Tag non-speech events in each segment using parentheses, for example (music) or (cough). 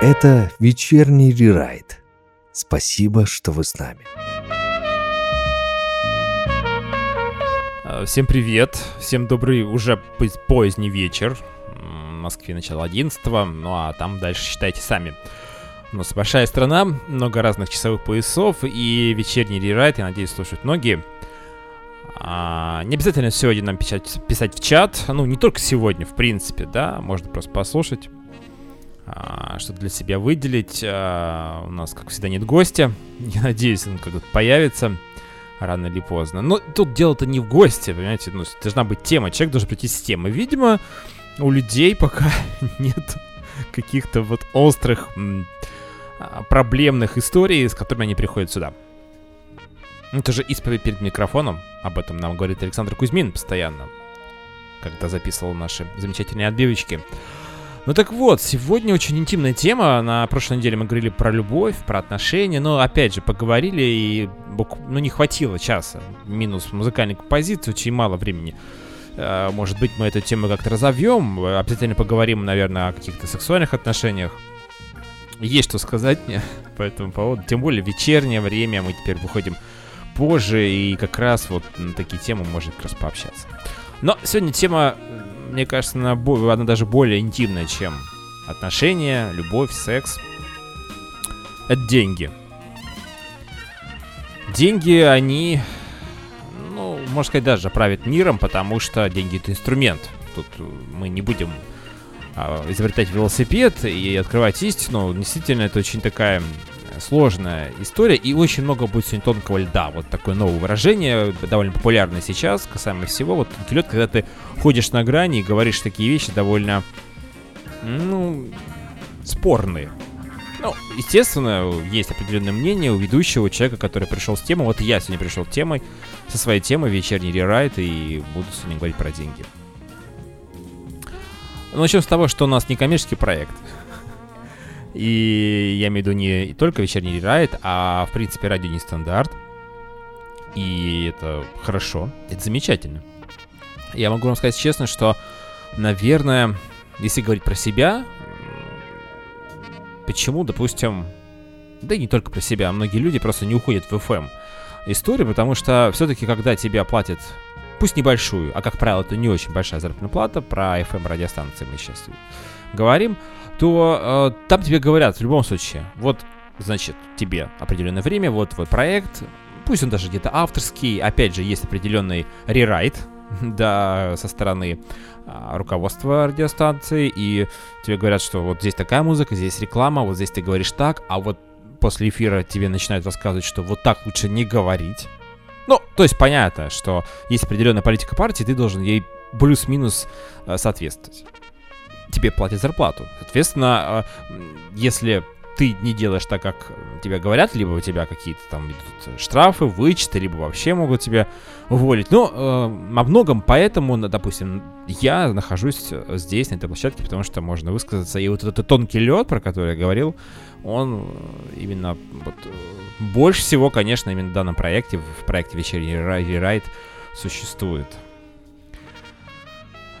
Это вечерний рерайт. Спасибо, что вы с нами. А, Всем привет, всем добрый уже поздний вечер. В Москве начало 11 ну а там дальше считайте сами. У нас большая страна, много разных часовых поясов и вечерний рерайт, я надеюсь, слушают многие. А, не обязательно сегодня нам писать, писать в чат, ну не только сегодня, в принципе, да, можно просто послушать, а, что-то для себя выделить. А, у нас, как всегда, нет гостя, я надеюсь, он когда-то появится рано или поздно. Но тут дело-то не в гости, понимаете, ну, должна быть тема, человек должен прийти с темой. Видимо, у людей пока (laughs) нет каких-то вот острых а, проблемных историй, с которыми они приходят сюда. Это же исповедь перед микрофоном, об этом нам говорит Александр Кузьмин постоянно, когда записывал наши замечательные отбивочки. Ну так вот, сегодня очень интимная тема. На прошлой неделе мы говорили про любовь, про отношения, но опять же поговорили и ну, не хватило часа. Минус музыкальной композиции, очень мало времени. Э, Может быть, мы эту тему как-то разовьем. Обязательно поговорим, наверное, о каких-то сексуальных отношениях. Есть что сказать мне (laughs) по этому поводу. Тем более вечернее время, мы теперь выходим позже, и как раз вот на такие темы можно как раз пообщаться. Но сегодня тема, мне кажется, она, она даже более интимная, чем отношения, любовь, секс. Это деньги. Деньги, они, ну, можно сказать, даже правят миром, потому что деньги это инструмент. Тут э, мы не будем а, изобретать велосипед и открывать истину. Действительно, это очень такая сложная история, и очень много будет сегодня тонкого льда. Вот такое новое выражение, довольно популярное сейчас, касаемо всего. Вот тонкий лед, когда ты ходишь на грани и говоришь такие вещи довольно, ну, спорные. Ну, естественно, есть определенное мнение у ведущего, человека, который пришел с темой. Вот я сегодня пришел темой, со своей темой вечерний рерайт, и буду сегодня говорить про деньги. Начнем с того, что у нас не коммерческий проект. И я имею в виду не только вечерний рерайт, а в принципе радио не стандарт. И это хорошо, это замечательно. Я могу вам сказать честно, что, наверное, если говорить про себя, почему, допустим, да и не только про себя, многие люди просто не уходят в FM историю, потому что все-таки, когда тебя платят, пусть небольшую, а как правило, это не очень большая заработная плата, про FM радиостанции мы сейчас говорим, то э, там тебе говорят в любом случае, вот, значит, тебе определенное время, вот твой проект, пусть он даже где-то авторский, опять же, есть определенный рерайт, (laughs) да, со стороны а, руководства радиостанции, и тебе говорят, что вот здесь такая музыка, здесь реклама, вот здесь ты говоришь так, а вот после эфира тебе начинают рассказывать, что вот так лучше не говорить. Ну, то есть понятно, что есть определенная политика партии, ты должен ей плюс-минус э, соответствовать. Тебе платят зарплату. Соответственно, м, если ты не делаешь так, как тебе говорят, либо у тебя какие-то там идут штрафы, вычеты, либо вообще могут тебя уволить. Ну, э, во многом поэтому, допустим, я нахожусь здесь, на этой площадке, потому что можно высказаться. И вот этот тонкий лед, про который я говорил, он именно вот, э, больше всего, конечно, именно в данном проекте, в проекте «Вечерний рай- рерайт» существует.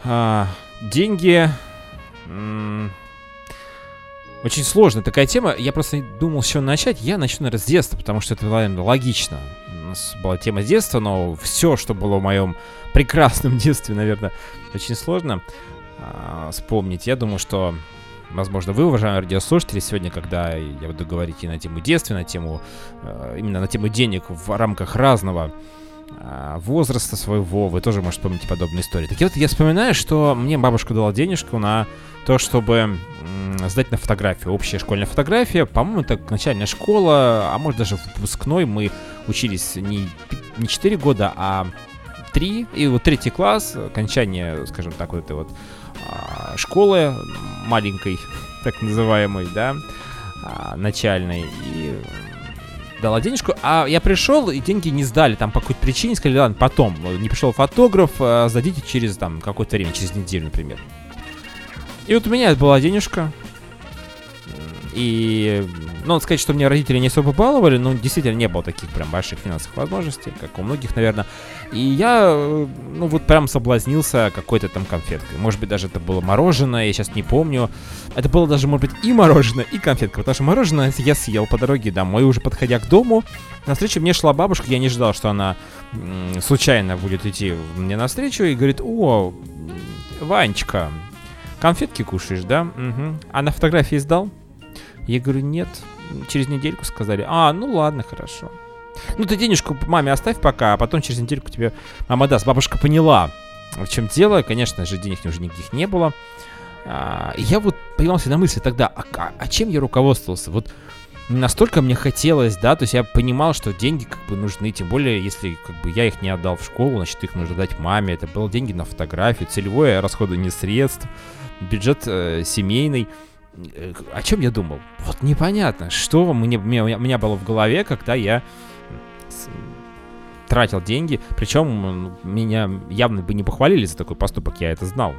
А, деньги... Очень сложная такая тема. Я просто думал, с чего начать. Я начну, наверное, с детства, потому что это, наверное, логично. У нас была тема с детства, но все, что было в моем прекрасном детстве, наверное, очень сложно а, вспомнить. Я думаю, что, возможно, вы, уважаемые радиослушатели, сегодня, когда я буду говорить и на тему детства, на тему, э, именно на тему денег в рамках разного возраста своего, вы тоже можете вспомнить подобные истории. Так вот я вспоминаю, что мне бабушка дала денежку на то, чтобы сдать на фотографию. Общая школьная фотография, по-моему, это начальная школа, а может даже выпускной. Мы учились не, не 4 года, а 3. И вот третий класс, окончание, скажем так, вот этой вот а, школы маленькой, (laughs) так называемой, да, а, начальной. И дала денежку, а я пришел, и деньги не сдали, там по какой-то причине сказали, ладно, потом, не пришел фотограф, а, сдадите через там какое-то время, через неделю, например. И вот у меня была денежка, И, ну, сказать, что мне родители не особо баловали, но действительно не было таких прям больших финансовых возможностей, как у многих, наверное. И я, э, ну, вот прям соблазнился какой-то там конфеткой. Может быть, даже это было мороженое, я сейчас не помню. Это было даже, может быть, и мороженое, и конфетка, потому что мороженое я съел по дороге домой, уже подходя к дому. На встречу мне шла бабушка, я не ждал, что она случайно будет идти мне навстречу и говорит, о, Ванечка, конфетки кушаешь, да? Угу. А на фотографии сдал? Я говорю, нет. Через недельку сказали. А, ну ладно, хорошо. Ну ты денежку маме оставь пока, а потом через недельку тебе мама даст. Бабушка поняла, в чем дело. Конечно же, денег уже никаких не было. А, я вот поймался на мысли тогда, а, а, а чем я руководствовался? Вот настолько мне хотелось, да, то есть я понимал, что деньги как бы нужны, тем более, если как бы я их не отдал в школу, значит, их нужно дать маме, это было деньги на фотографию, целевое расходование средств, бюджет э, семейный. Э, о чем я думал? Вот непонятно, что мне, мне, у меня было в голове, когда я тратил деньги, причем меня явно бы не похвалили за такой поступок, я это знал.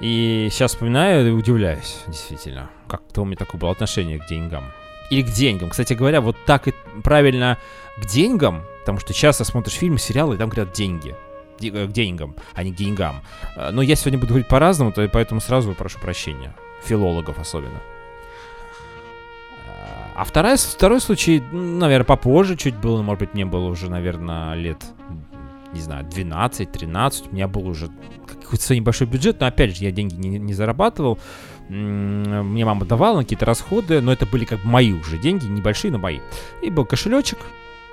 И сейчас вспоминаю и удивляюсь, действительно, как-то у меня такое было отношение к деньгам. Или к деньгам. Кстати говоря, вот так и правильно к деньгам, потому что часто смотришь фильмы, сериалы, и там говорят деньги. Э, к деньгам, а не к деньгам. Э, но я сегодня буду говорить по-разному, то поэтому сразу прошу прощения. Филологов особенно. А вторая, второй случай, наверное, попозже чуть было, может быть, мне было уже, наверное, лет, не знаю, 12-13, у меня был уже какой-то небольшой бюджет, но опять же, я деньги не, не зарабатывал, мне мама давала какие-то расходы, но это были как бы мои уже деньги, небольшие, но мои. И был кошелечек,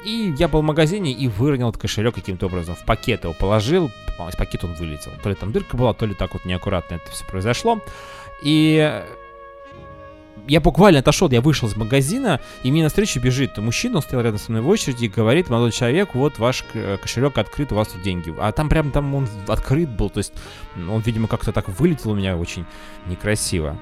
и я был в магазине и выронил этот кошелек каким-то образом. В пакет его положил, из пакета он вылетел. То ли там дырка была, то ли так вот неаккуратно это все произошло. И я буквально отошел, я вышел из магазина, и мне навстречу бежит мужчина, он стоял рядом со мной в очереди, и говорит, молодой человек, вот ваш кошелек открыт, у вас тут деньги. А там прям там он открыт был, то есть он, видимо, как-то так вылетел у меня очень некрасиво.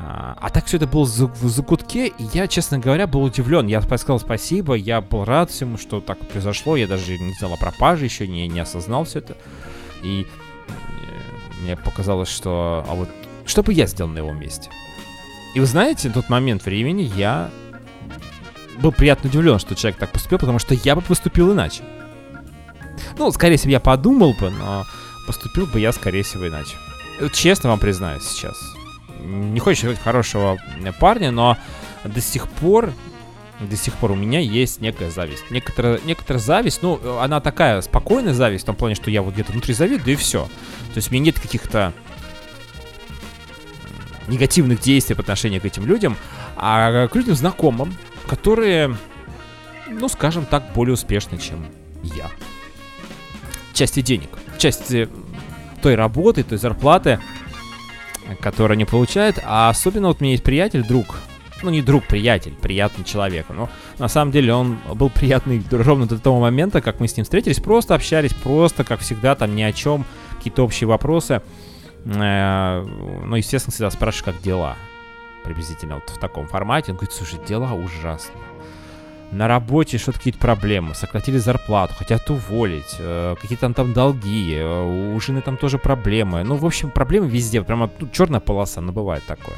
А, а так все это было в закутке, и я, честно говоря, был удивлен. Я сказал спасибо, я был рад всему, что так произошло. Я даже не знал о пропаже еще, не, не осознал все это. И э, мне показалось, что... А вот что бы я сделал на его месте? И вы знаете, в тот момент времени я был приятно удивлен, что человек так поступил, потому что я бы поступил иначе. Ну, скорее всего, я подумал бы, но поступил бы я, скорее всего, иначе. Честно вам признаюсь сейчас. Не хочешь сказать хорошего парня, но до сих пор до сих пор у меня есть некая зависть. Некоторая, некоторая зависть, ну, она такая спокойная зависть, в том плане, что я вот где-то внутри завидую, и все. То есть у меня нет каких-то негативных действий по отношению к этим людям, а к людям знакомым, которые, ну, скажем так, более успешны, чем я. Части денег, части той работы, той зарплаты, которую они получают, а особенно вот у меня есть приятель, друг, ну не друг, приятель, приятный человек. Но на самом деле он был приятный ровно до того момента, как мы с ним встретились, просто общались, просто как всегда, там ни о чем, какие-то общие вопросы. Э, ну, естественно, всегда спрашиваешь, как дела. Приблизительно вот в таком формате. Он говорит, слушай, дела ужасные. На работе что-то какие-то проблемы, сократили зарплату, хотят уволить, э, какие-то там, там долги, э, у жены там тоже проблемы. Ну, в общем, проблемы везде, прямо ну, черная полоса, но бывает такое.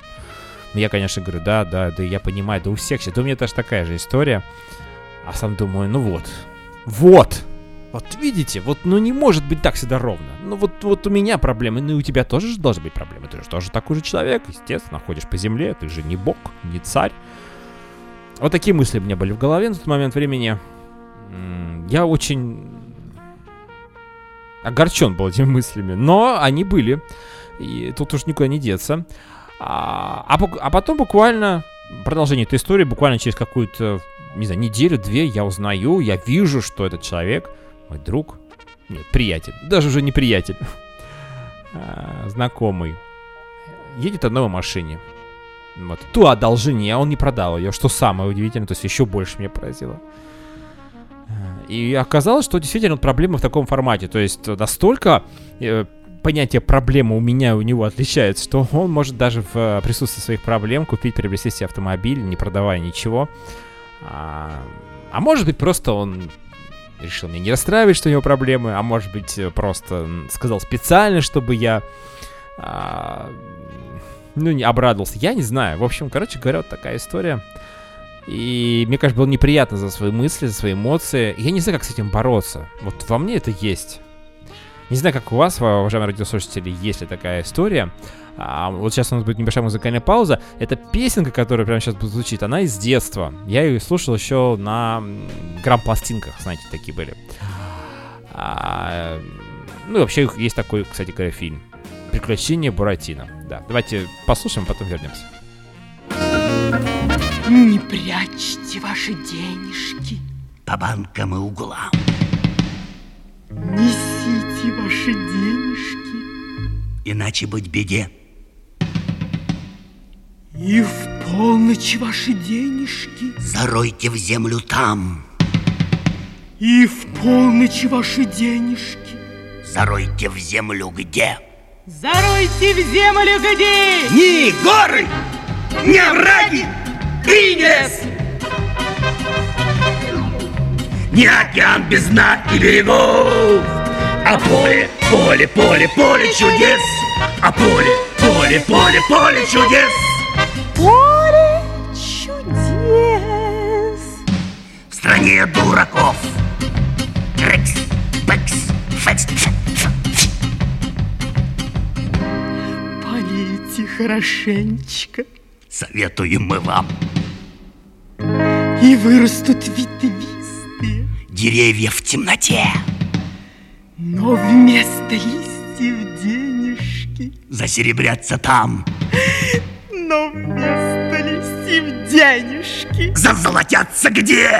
Я, конечно, говорю, да, да, да, я понимаю, да у всех сейчас, да у меня тоже такая же история. А сам думаю, ну вот, вот, вот видите, вот ну не может быть так всегда ровно. Ну вот, вот у меня проблемы, ну и у тебя тоже же должны быть проблемы. Ты же тоже такой же человек, естественно, ходишь по земле, ты же не бог, не царь. Вот такие мысли у меня были в голове на тот момент времени. Я очень огорчен был этими мыслями, но они были. И тут уж никуда не деться. А, а, а потом буквально продолжение этой истории, буквально через какую-то, не знаю, неделю-две я узнаю, я вижу, что этот человек мой друг, нет, приятель, даже уже не приятель, (laughs) а, знакомый, едет новой машине. Вот. Ту одолжение, а он не продал ее, что самое удивительное, то есть еще больше меня поразило. И оказалось, что действительно проблема в таком формате, то есть настолько э, понятие проблемы у меня и у него отличается, что он может даже в э, присутствии своих проблем купить, приобрести себе автомобиль, не продавая ничего. А, а может быть, просто он решил меня не расстраивать, что у него проблемы, а может быть, э, просто сказал специально, чтобы я... А, ну, не обрадовался. Я не знаю. В общем, короче говоря, вот такая история. И мне, кажется, было неприятно за свои мысли, за свои эмоции. Я не знаю, как с этим бороться. Вот во мне это есть. Не знаю, как у вас, уважаемые радиослушатели, есть ли такая история. А, вот сейчас у нас будет небольшая музыкальная пауза. Это песенка, которая прямо сейчас будет звучит, она из детства. Я ее слушал еще на грамм-пластинках, знаете, такие были. А, ну и вообще есть такой, кстати говоря, фильм. «Приключения Буратино». Да, давайте послушаем, потом вернемся. Не прячьте ваши денежки по банкам и углам. Несите ваши денежки, иначе быть беде. И в полночь ваши денежки заройте в землю там. И в полночь ваши денежки заройте в землю где? Заройте в землю где? Ни горы, ни овраги, и не лес. Ни океан без дна и берегов, а поле, поле, поле, поле чудес, а поле, поле, поле, поле чудес. Поле чудес. В стране дураков. Рекс, бекс, фекс, Полейте хорошенечко. Советуем мы вам. И вырастут ветвистые. Деревья в темноте. Но вместо листьев денежки. Засеребрятся там. Но вместо листьев денежки. Зазолотятся где?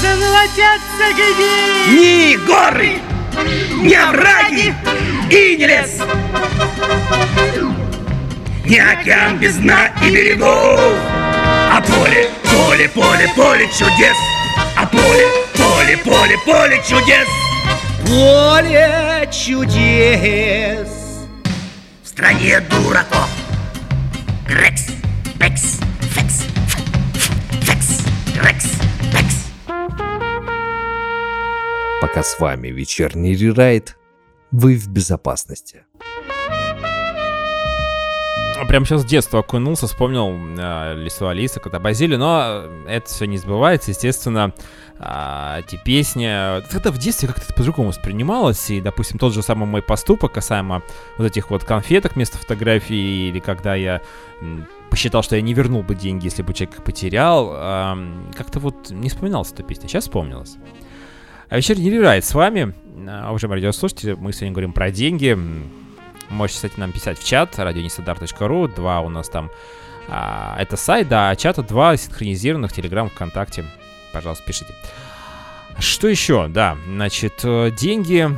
Зазолотятся где? Ни горы, ни овраги и не лес. Ни океан без дна и берегов. А поле, поле, поле, поле чудес. А поле, поле, поле, поле чудес. Поле чудес. В стране дураков. Рекс, Бекс, Фекс, Фекс, Рекс, Бекс. Пока с вами вечерний рерайт, вы в безопасности. Прям сейчас с детства окунулся, вспомнил э, Лису Алиса, Кота Базили, но это все не сбывается, естественно, э, эти песни. Это в детстве как-то по-другому воспринималось, и, допустим, тот же самый мой поступок касаемо вот этих вот конфеток вместо фотографий, или когда я посчитал, что я не вернул бы деньги, если бы человек их потерял, э, как-то вот не вспоминалась эта песня, сейчас вспомнилась. А вечерний рерайт с вами, уважаемые радиослушатели, мы сегодня говорим про деньги, Можете, кстати, нам писать в чат радионестандарт.ру. Два у нас там. А, это сайт, да, а чата два синхронизированных. Телеграм, ВКонтакте. Пожалуйста, пишите. Что еще? Да, значит, э, деньги.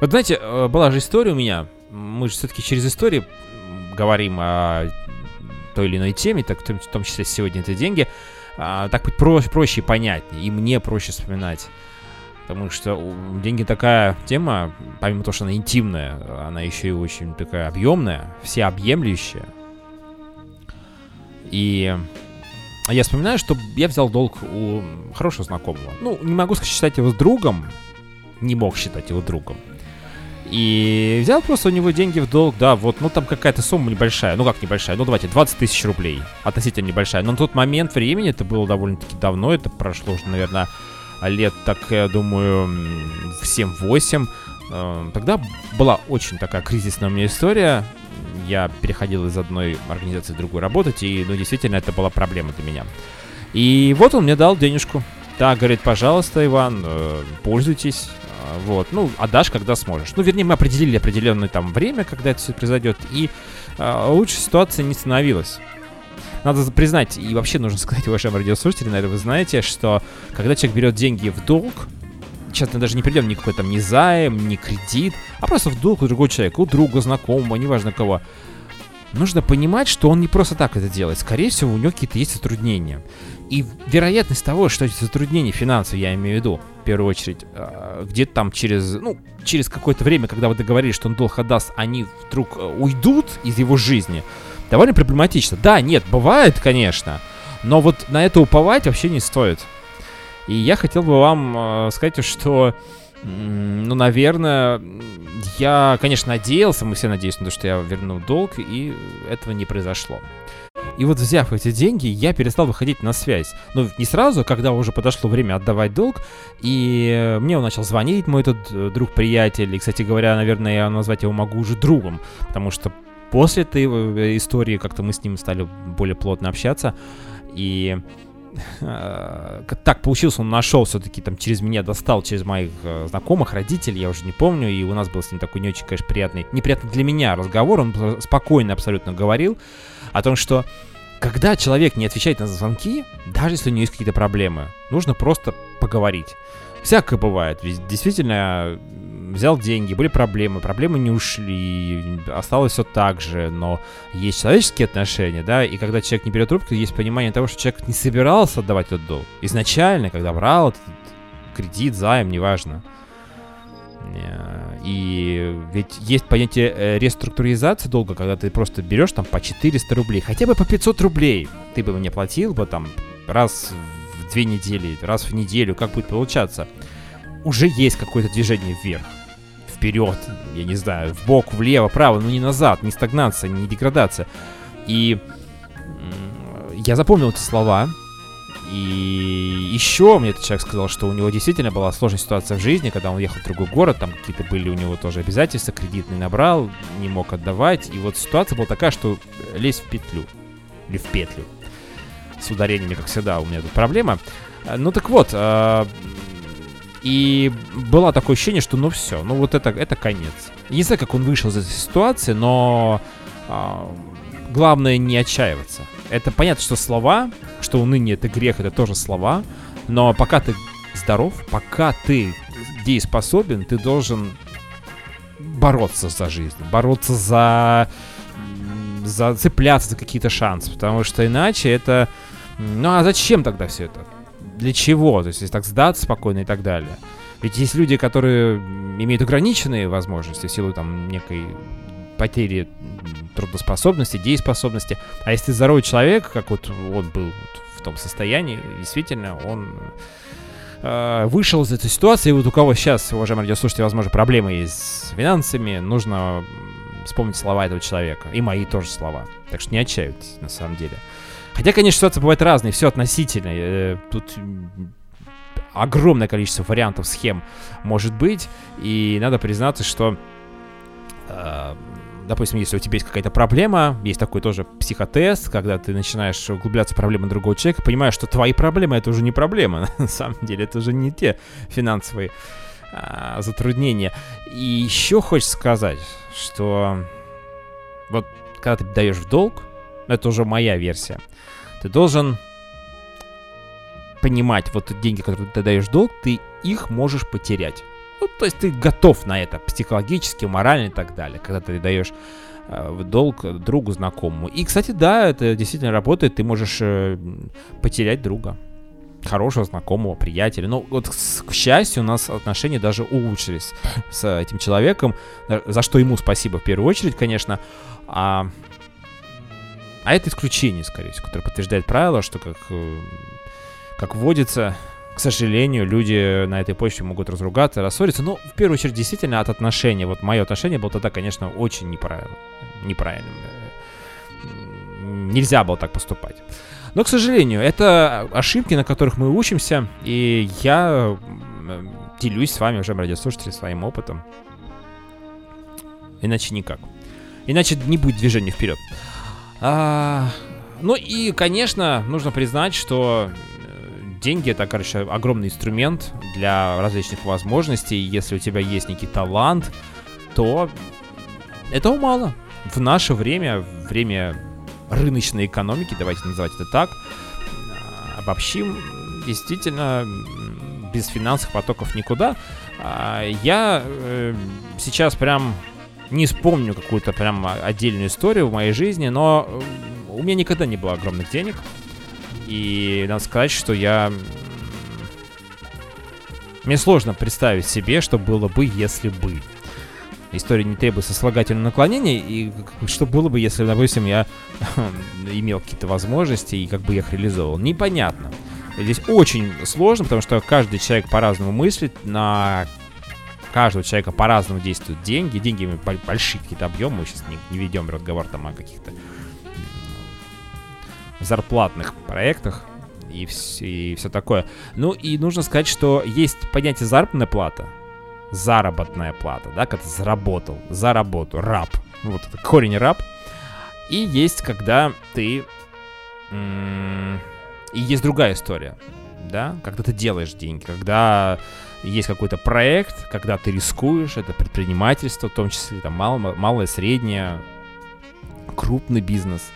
Вот знаете, э, была же история у меня. Мы же все-таки через истории говорим о той или иной теме, так в том числе сегодня это деньги. А, так быть проще, проще и понятнее. И мне проще вспоминать. Потому что деньги такая тема, помимо того, что она интимная, она еще и очень такая объемная, всеобъемлющая. И я вспоминаю, что я взял долг у хорошего знакомого. Ну, не могу считать его с другом, не мог считать его другом. И взял просто у него деньги в долг, да, вот, ну там какая-то сумма небольшая, ну как небольшая, ну давайте, 20 тысяч рублей, относительно небольшая. Но на тот момент времени, это было довольно-таки давно, это прошло уже, наверное, лет, так, я думаю, в 7-8. Э, тогда была очень такая кризисная у меня история. Я переходил из одной организации в другую работать, и, ну, действительно, это была проблема для меня. И вот он мне дал денежку. Так, говорит, пожалуйста, Иван, э, пользуйтесь. Э, вот, ну, отдашь, когда сможешь. Ну, вернее, мы определили определенное там время, когда это все произойдет, и лучше ситуация не становилась. Надо признать, и вообще нужно (laughs) сказать, уважаемые радиослушатели, наверное, вы знаете, что когда человек берет деньги в долг, мы даже не придем никакой там ни займ, ни кредит, а просто в долг у другого человека, у друга, знакомого, неважно кого, нужно понимать, что он не просто так это делает. Скорее всего, у него какие-то есть затруднения. И вероятность того, что эти затруднения финансовые, я имею в виду, в первую очередь, а, где-то там через, ну, через какое-то время, когда вы договорились, что он долг отдаст, они вдруг э, уйдут из его жизни, довольно проблематично. Да, нет, бывает, конечно, но вот на это уповать вообще не стоит. И я хотел бы вам э, сказать, что Ну, наверное, я, конечно, надеялся, мы все надеялись на то, что я верну долг, и этого не произошло. И вот взяв эти деньги, я перестал выходить на связь. Ну, не сразу, когда уже подошло время отдавать долг, и мне он начал звонить, мой этот э, друг-приятель, и, кстати говоря, наверное, я назвать его могу уже другом, потому что после этой э, истории как-то мы с ним стали более плотно общаться, и э, так получилось, он нашел все-таки там через меня, достал через моих э, знакомых, родителей, я уже не помню, и у нас был с ним такой не очень, конечно, приятный, неприятный для меня разговор, он спокойно абсолютно говорил о том, что когда человек не отвечает на звонки, даже если у него есть какие-то проблемы, нужно просто поговорить. Всякое бывает, ведь действительно взял деньги, были проблемы, проблемы не ушли, осталось все так же, но есть человеческие отношения, да, и когда человек не берет трубку, есть понимание того, что человек не собирался отдавать этот долг. Изначально, когда брал этот кредит, займ, неважно. Э, и ведь есть понятие э, реструктуризации долга, когда ты просто берешь там по 400 рублей, хотя бы по 500 рублей ты бы мне платил бы там раз две недели, раз в неделю, как будет получаться. Уже есть какое-то движение вверх вперед, я не знаю, в бок, влево, вправо, но не назад, не стагнация, не деградация. И я запомнил эти слова, и еще мне этот человек сказал, что у него действительно была сложная ситуация в жизни, когда он ехал в другой город, там какие-то были у него тоже обязательства, кредитный набрал, не мог отдавать. И вот ситуация была такая, что лезть в петлю. Или в петлю. С ударениями, как всегда, у меня тут проблема. Ну так вот, а, и было такое ощущение, что ну все, ну вот это, это конец. Не знаю, как он вышел из этой ситуации, но а, главное не отчаиваться. Это понятно, что слова, что уныние это грех, это тоже слова, но пока ты здоров, пока ты дееспособен, ты должен бороться за жизнь, бороться за, за цепляться за какие-то шансы, потому что иначе это... Ну а зачем тогда все это? Для чего? То есть, если так сдаться спокойно и так далее. Ведь есть люди, которые имеют ограниченные возможности в силу там некой потери трудоспособности, дееспособности. А если здоровый человек, как вот он был вот в том состоянии, действительно, он э, вышел из этой ситуации. И вот у кого сейчас, уважаемые радиослушатели, возможно, проблемы с финансами, нужно вспомнить слова этого человека. И мои тоже слова. Так что не отчаивайтесь, на самом деле. Хотя, конечно, ситуация бывает разная, все относительно. Э, тут огромное количество вариантов, схем может быть. И надо признаться, что э, допустим, если у тебя есть какая-то проблема, есть такой тоже психотест, когда ты начинаешь углубляться в проблемы другого человека, понимаешь, что твои проблемы это уже не проблема, (laughs) на самом деле, это уже не те финансовые а, затруднения. И еще хочется сказать, что вот когда ты даешь в долг, это уже моя версия, ты должен понимать, вот деньги, которые ты даешь долг, ты их можешь потерять. Ну, то есть ты готов на это психологически, морально и так далее, когда ты даешь э, в долг другу знакомому. И, кстати, да, это действительно работает, ты можешь э, потерять друга хорошего знакомого, приятеля. Но вот, к счастью, у нас отношения даже улучшились с этим человеком, за что ему спасибо в первую очередь, конечно. А, а это исключение, скорее всего, которое подтверждает правило, что как, э, как водится, к сожалению, люди на этой почве могут разругаться, рассориться. Но в первую очередь, действительно, от отношения. Вот мое отношение было тогда, конечно, очень неправильным. неправильным. Нельзя было так поступать. Но, к сожалению, это ошибки, на которых мы учимся, и я делюсь с вами, уже радиослушатели, своим опытом. Иначе никак. Иначе не будет движения вперед. А, ну и, конечно, нужно признать, что деньги это, короче, огромный инструмент для различных возможностей. Если у тебя есть некий талант, то этого мало. В наше время, время рыночной экономики, давайте называть это так, а, обобщим, действительно, без финансовых потоков никуда. А, я э, сейчас прям не вспомню какую-то прям отдельную историю в моей жизни, но э, у меня никогда не было огромных денег. И надо сказать, что я... Мне сложно представить себе, что было бы, если бы. История не требует сослагательного наклонения, и что было бы, если, допустим, я (laughs) имел какие-то возможности и как бы я их реализовал. Непонятно. Здесь очень сложно, потому что каждый человек по-разному мыслит на каждого человека по-разному действуют деньги. Деньги большие какие-то объемы. Мы сейчас не, не ведем разговор там о каких-то зарплатных проектах и все, и все такое. Ну и нужно сказать, что есть понятие заработная плата, заработная плата, да, когда ты заработал, за раб. Ну, вот это корень раб. И есть, когда ты... И есть другая история, да, когда ты делаешь деньги, когда есть какой-то проект, когда ты рискуешь, это предпринимательство, в том числе там мало, малое, среднее, крупный бизнес.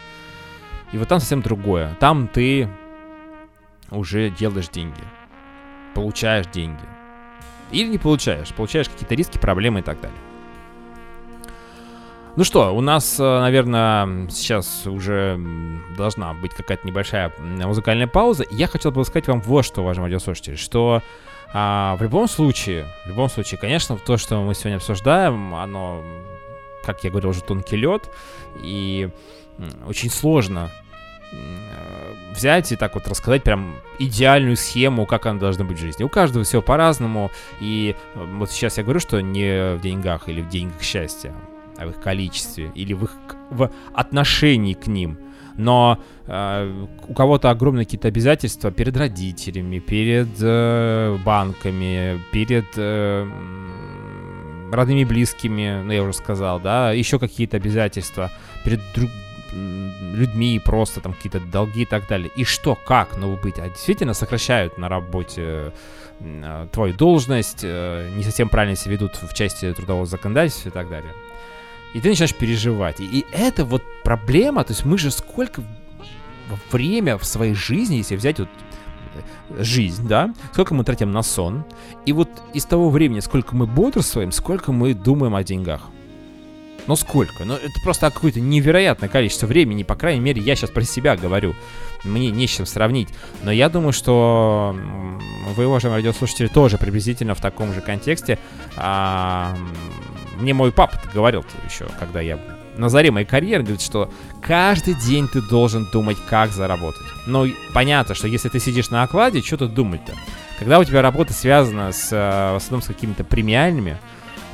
И вот там совсем другое. Там ты уже делаешь деньги, получаешь деньги. Или не получаешь, получаешь какие-то риски, проблемы и так далее. Ну что, у нас, э, наверное, сейчас уже должна быть какая-то небольшая музыкальная пауза. Я хотел бы сказать вам вот что, уважаемые радиослушатели, что а, в любом случае, в любом случае, конечно, то, что мы сегодня обсуждаем, оно, как я говорил, уже тонкий лед, и очень сложно взять и так вот рассказать прям идеальную схему, как она должна быть в жизни. У каждого все по-разному, и вот сейчас я говорю, что не в деньгах или в деньгах счастья, а в их количестве или в их в отношении к ним. Но э, у кого-то огромные какие-то обязательства перед родителями, перед э, банками, перед э, родными близкими, ну я уже сказал, да, еще какие-то обязательства перед друг людьми, просто там какие-то долги и так далее. И что, как нового быть? А действительно сокращают на работе э, твою должность, э, не совсем правильно себя ведут в части трудового законодательства и так далее. И ты начинаешь переживать. И, и это вот проблема, то есть мы же сколько время в своей жизни, если взять вот э, жизнь, да, сколько мы тратим на сон, и вот из того времени, сколько мы бодрствуем, сколько мы думаем о деньгах. Но сколько? Ну, это просто какое-то невероятное количество времени, по крайней мере, я сейчас про себя говорю. Мне не с чем сравнить. Но я думаю, что вы, уважаемые радиослушатели, тоже приблизительно в таком же контексте. А, мне мой папа говорил еще, когда я на заре моей карьеры, говорит, что каждый день ты должен думать, как заработать. Но понятно, что если ты сидишь на окладе, что тут думать-то? Когда у тебя работа связана с, э, в основном с какими-то премиальными,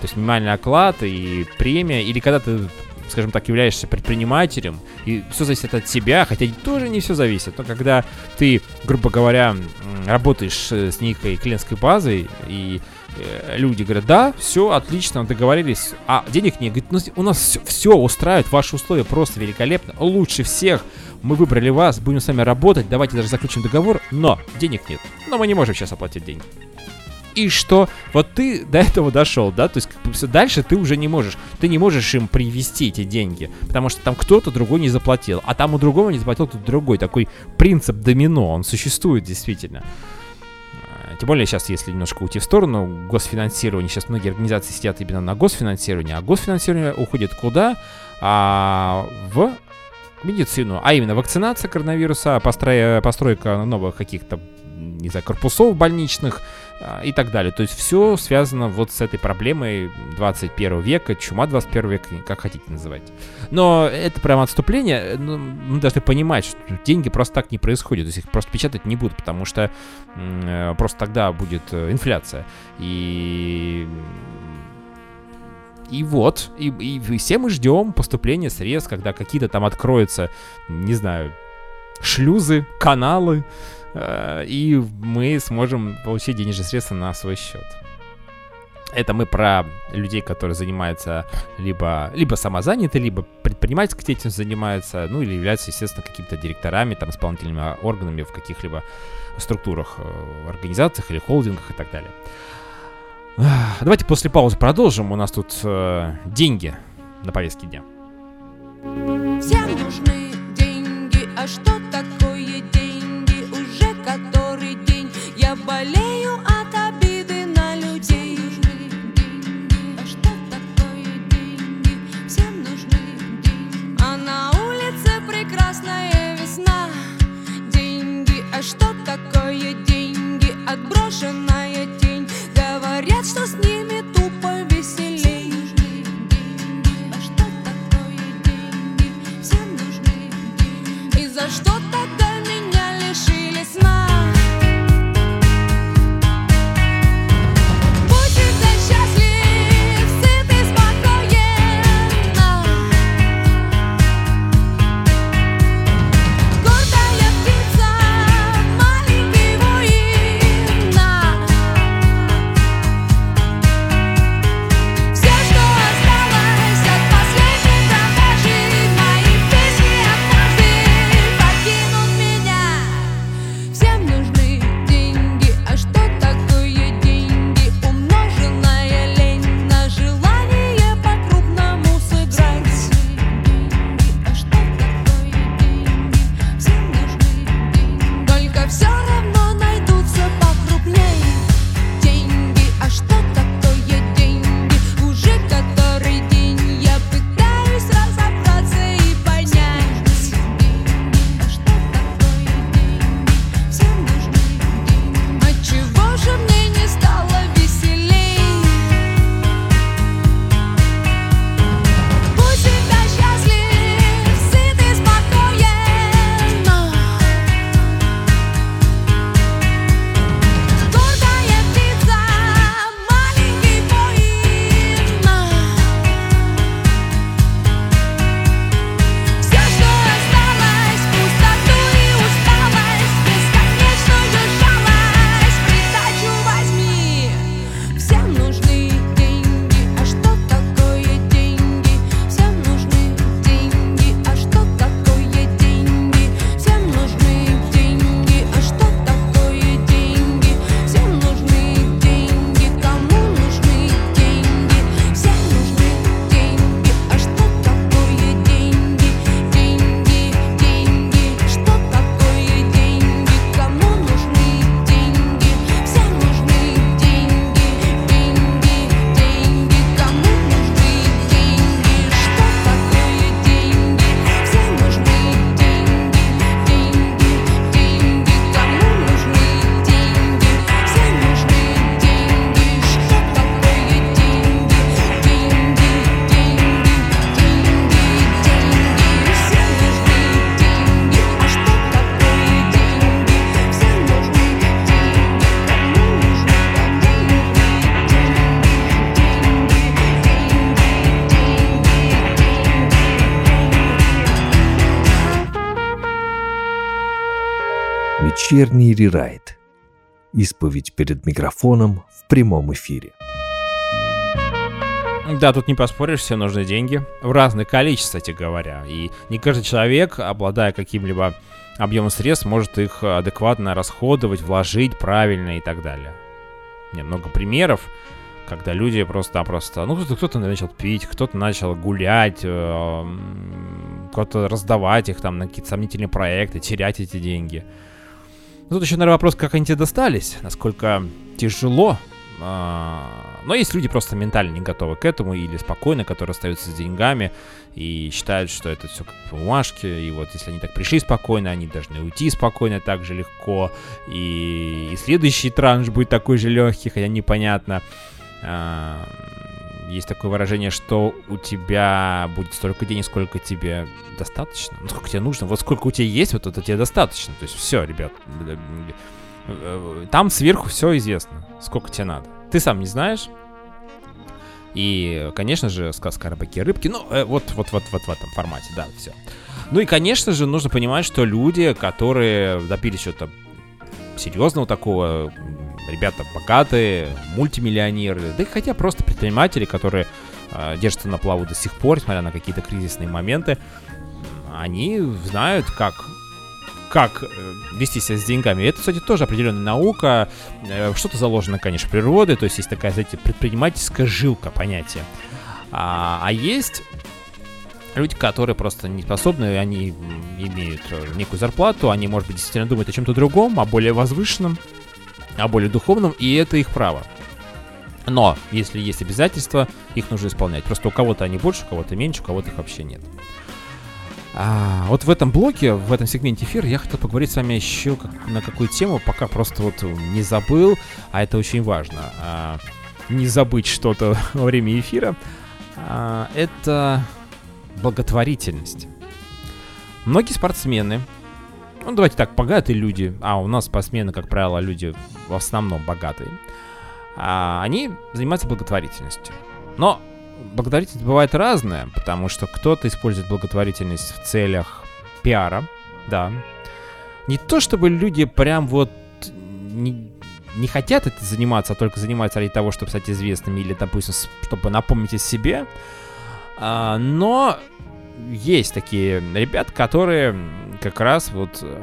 то есть минимальный оклад и премия, или когда ты скажем так, являешься предпринимателем, и все зависит от тебя, хотя тоже не все зависит, но когда ты, грубо говоря, работаешь с некой клиентской базой, и э, люди говорят, да, все, отлично, договорились, а денег нет, говорит, ну, у нас все, все устраивает, ваши условия просто великолепно, лучше всех, мы выбрали вас, будем с вами работать, давайте даже заключим договор, но денег нет, но мы не можем сейчас оплатить деньги и что? Вот ты до этого дошел, да? То есть дальше ты уже не можешь. Ты не можешь им привести эти деньги, потому что там кто-то другой не заплатил, а там у другого не заплатил тут другой. Такой принцип домино, он существует действительно. Тем более сейчас, если немножко уйти в сторону госфинансирования, сейчас многие организации сидят именно на госфинансировании, а госфинансирование уходит куда? А, в медицину, а именно вакцинация коронавируса, построй, постройка новых каких-то, не знаю, корпусов больничных, и так далее. То есть все связано вот с этой проблемой 21 века, чума 21 века, как хотите называть. Но это прямо отступление. Ну, мы должны понимать, что деньги просто так не происходят. То есть их просто печатать не будут, потому что э, просто тогда будет э, инфляция. И и вот, и, и все мы ждем поступления средств, когда какие-то там откроются, не знаю, шлюзы, каналы, Э, и мы сможем получить денежные средства на свой счет. Это мы про людей, которые занимаются либо, либо самозаняты, либо предпринимательской деятельностью занимаются, ну или являются, естественно, какими-то директорами, там, исполнительными органами в каких-либо структурах, э, организациях или холдингах и так далее. Давайте после паузы продолжим. У нас тут э, деньги на повестке дня. Всем нужны деньги, а что болею от обиды на людей. А что такое деньги? Всем нужны деньги. А на улице прекрасная весна. Деньги, а что такое деньги? Отброшенная тень. Говорят, что с ними тупо веселей. Что тогда меня лишили сна? Вечерний рерайт. Исповедь перед микрофоном в прямом эфире. Да, тут не поспоришь, все нужны деньги. В разное количество, кстати говоря. И не каждый человек, обладая каким-либо объемом средств, может их адекватно расходовать, вложить правильно и так далее. Нет, много примеров, когда люди просто-напросто... Ну, кто-то, начал пить, кто-то начал гулять, э, кто-то раздавать их там на какие-то сомнительные проекты, терять эти деньги. Ну, Тут еще, наверное, вопрос, как они тебе достались, насколько тяжело. А, Но есть люди просто ментально не готовы к этому или спокойно, которые остаются с деньгами и считают, что это все как бумажки. И вот если они так пришли спокойно, они должны уйти спокойно так же легко. И, и следующий транш будет такой же легкий, хотя непонятно. Есть такое выражение, что у тебя будет столько денег, сколько тебе достаточно. Ну, сколько тебе нужно. Вот сколько у тебя есть, вот это тебе достаточно. То есть все, ребят. Там сверху все известно. Сколько тебе надо. Ты сам не знаешь. И, конечно же, сказка о рыбаке и рыбке. Ну, э, вот, вот, вот, вот в этом формате, да, все. Ну и, конечно же, нужно понимать, что люди, которые добились чего-то серьезного такого, ребята богатые, мультимиллионеры, да и хотя просто предприниматели, которые э, держатся на плаву до сих пор, несмотря на какие-то кризисные моменты, они знают, как как э, вести себя с деньгами. Это, кстати, тоже определенная наука. Э, Что-то заложено, конечно, природой. То есть есть такая, знаете, предпринимательская жилка понятие. А, а есть люди, которые просто не способны, они имеют э, некую зарплату, они, может быть, действительно думают о чем-то другом, о более возвышенном, о более духовном, и это их право. Но, если есть обязательства, их нужно исполнять. Просто у кого-то они больше, у кого-то меньше, у кого-то их вообще нет. А, вот в этом блоке, в этом сегменте эфира я хотел поговорить с вами еще как- на какую тему, пока просто вот не забыл, а это очень важно. а, не забыть что-то (laughs) во время эфира. А, это благотворительность. Многие спортсмены, ну давайте так, богатые люди, а у нас спортсмены, как правило, люди в основном богатые, а, они занимаются благотворительностью. Но благотворительность бывает разная, потому что кто-то использует благотворительность в целях пиара, да. Не то чтобы люди прям вот не, не хотят это заниматься, а только занимаются ради того, чтобы стать известными или, допустим, чтобы напомнить о себе. А, но есть такие ребят, которые как раз вот э,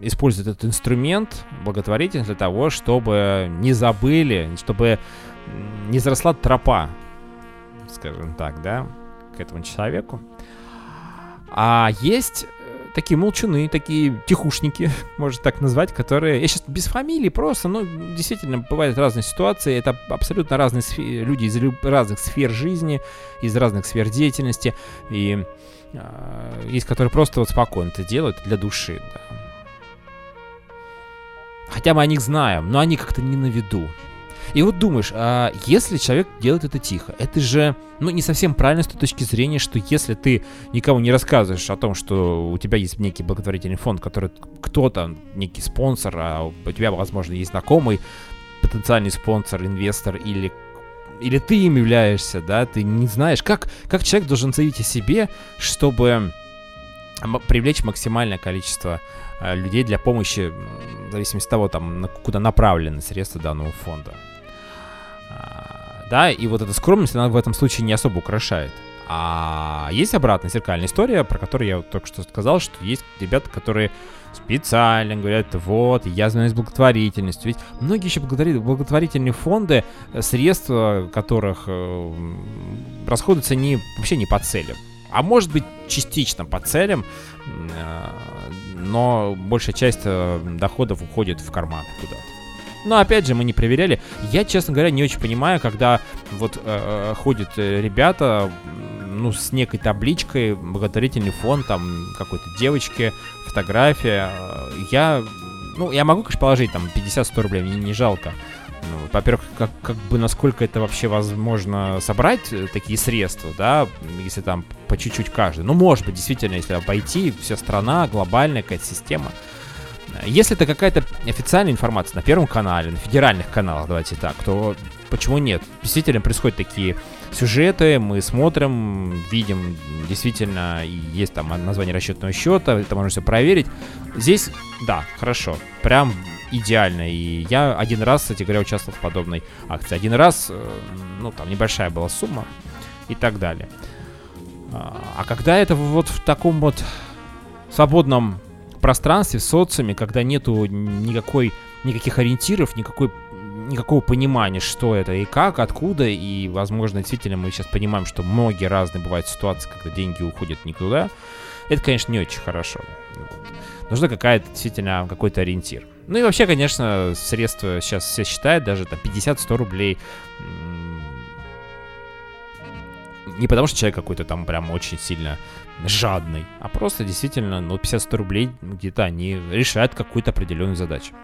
используют этот инструмент благотворительность для того, чтобы не забыли, чтобы не заросла тропа, скажем так, да, к этому человеку. А есть такие молчуны, такие тихушники, (laughs) можно так назвать, которые... Я сейчас без фамилий просто, ну, действительно, бывают разные ситуации. Это абсолютно разные сфе- люди из разных сфер жизни, из разных сфер деятельности. И а, есть, которые просто вот спокойно это делают для души, да. Хотя мы о них знаем, но они как-то не на виду. И вот думаешь, а если человек делает это тихо, это же, ну, не совсем правильно с той точки зрения, что если ты никому не рассказываешь о том, что у тебя есть некий благотворительный фонд, который кто-то, некий спонсор, а у тебя, возможно, есть знакомый, потенциальный спонсор, инвестор или или ты им являешься, да, ты не знаешь, как, как человек должен заявить о себе, чтобы привлечь максимальное количество э, людей для помощи, в зависимости от того, там, куда направлены средства данного фонда. Да, и вот эта скромность, она в этом случае не особо украшает. А есть обратная зеркальная история, про которую я только что сказал, что есть ребята, которые специально говорят, вот, я занимаюсь благотворительностью. Ведь многие еще благотвори- благотворительные фонды, э, средства которых э, расходуются не, вообще не по целям. А может быть, частично по целям, э, но большая часть доходов уходит в карман куда-то. Но опять же, мы не проверяли. Я, честно говоря, не очень понимаю, когда вот э, э, ходят э, ребята, ну, с некой табличкой, благотворительный фонд, там, какой-то девочки, фотография. Я, ну, я могу, конечно, положить там 50-100 рублей, мне не жалко. Ну, во-первых, как, как бы насколько это вообще возможно собрать э, такие средства, да, если там по чуть-чуть каждый. Ну, может быть, действительно, если обойти, вся страна, глобальная какая-то система. Если это какая-то официальная информация на Первом канале, на федеральных каналах, давайте так, то почему нет? Действительно происходят такие сюжеты, мы смотрим, видим, действительно, есть там название расчетного счета, это можно все проверить. Здесь, да, хорошо, прям идеально. И я один раз, кстати говоря, участвовал в подобной акции. Один раз, э, ну, там небольшая была сумма и так далее. А а когда это вот в таком вот свободном пространстве, в социуме, когда нету никакой, никаких ориентиров, никакой никакого понимания, что это и как, откуда, и, возможно, действительно мы сейчас понимаем, что многие разные бывают ситуации, когда деньги уходят никуда, это, конечно, не очень хорошо. Вот. Нужна какая-то действительно какой-то ориентир. Ну и вообще, конечно, средства сейчас все считают, даже там 50-100 рублей. Не потому, что человек какой-то там прям очень сильно жадный, а просто действительно, ну, 50-100 рублей где-то они решают какую-то определенную задачу.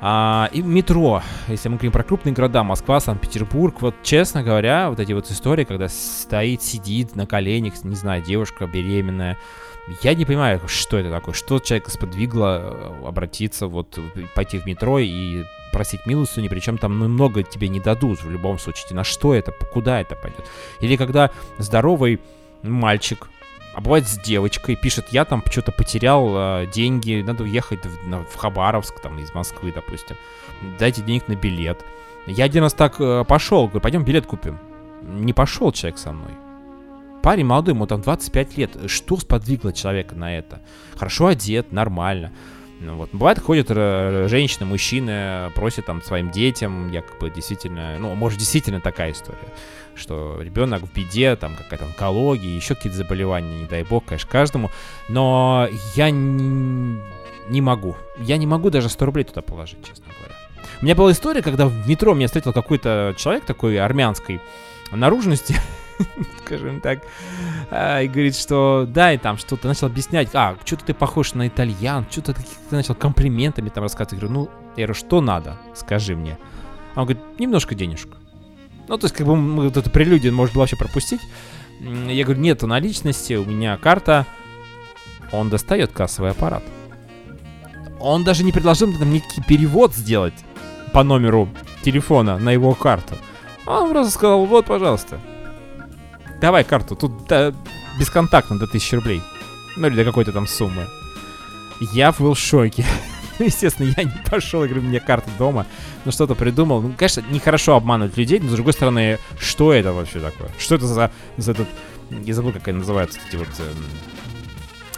А, и метро, если мы говорим про крупные города, Москва, Санкт-Петербург, вот честно говоря, вот эти вот истории, когда стоит, сидит на коленях, не знаю, девушка беременная, я не понимаю, что это такое, что человека сподвигло э, обратиться, вот, пойти в метро и просить милостыню, причем там ну, много тебе не дадут в любом случае, на что это, куда это пойдет. Или когда здоровый мальчик, а бывает с девочкой, пишет, я там что-то потерял э, деньги, надо уехать в, на- в Хабаровск, там, из Москвы, допустим. Дайте денег на билет. Я один раз так э, пошел, говорю, пойдем билет купим. Не пошел человек со мной. Парень молодой, ему там 25 лет. Что сподвигло человека на это? Хорошо одет, нормально. Ну, вот. Бывает, ходят э, женщины, мужчины, просят там своим детям, якобы действительно, ну, может, действительно такая история, что ребенок в беде, там какая-то онкология, еще какие-то заболевания, не дай бог, конечно, каждому. Но я не, не могу. Я не могу даже 100 рублей туда положить, честно говоря. У меня была история, когда в метро меня встретил какой-то человек такой армянской наружности, (laughs) (laughs) скажем так, а, и говорит, что да, и там что-то начал объяснять, а, что-то ты похож на итальян, что-то ты начал комплиментами там рассказывать. Я говорю, ну, я говорю, что надо, скажи мне. Он говорит, немножко денежку. Ну, то есть, как бы мы вот эту прелюдию можно вообще пропустить. Я говорю, нету наличности, у меня карта. Он достает кассовый аппарат. Он даже не предложил мне там никакой перевод сделать по номеру телефона на его карту. Он просто сказал, вот, пожалуйста, давай карту, тут да, бесконтактно до 1000 рублей. Ну или до какой-то там суммы. Я был в шоке. Ну, (laughs) естественно, я не пошел, говорю, у меня карта дома. Ну, что-то придумал. Ну, конечно, нехорошо обманывать людей, но, с другой стороны, что это вообще такое? Что это за, за этот... Я забыл, как они называются, эти вот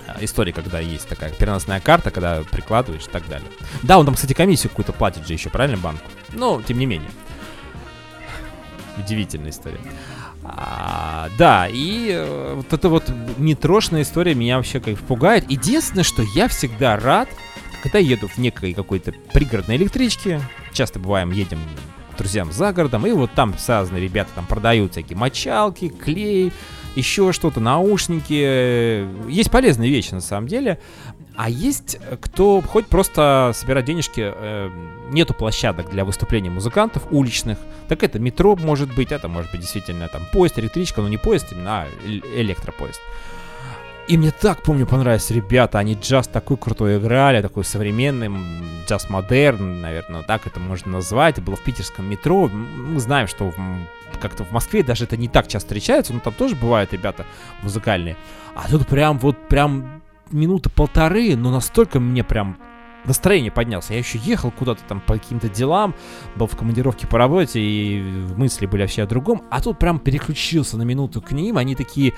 а, истории, когда есть такая переносная карта, когда прикладываешь и так далее. Да, он там, кстати, комиссию какую-то платит же еще, правильно, банку? Но, тем не менее. Удивительная история. А, да, и э, вот эта вот метрошная история меня вообще как пугает. Единственное, что я всегда рад, когда еду в некой какой-то пригородной электричке, часто бываем, едем друзьям за городом, и вот там разные ребята там продают всякие мочалки, клей, еще что-то, наушники. Есть полезные вещи на самом деле. А есть э, кто хоть просто собирать денежки, э, нету площадок для выступлений музыкантов уличных, так это метро может быть, это может быть действительно там поезд, электричка, но не поезд, именно а электропоезд. И мне так, помню, понравились ребята, они джаз такой крутой играли, такой современный, м, джаз модерн, наверное, так это можно назвать. Это было в питерском метро. Мы знаем, что как-то в Москве даже это не так часто встречается, но там тоже бывают ребята музыкальные. А тут прям вот прям минуты полторы, но настолько мне прям настроение поднялся. Я еще ехал куда-то там по каким-то делам, был в командировке по работе, и мысли были вообще о другом. А тут прям переключился на минуту к ним. Они такие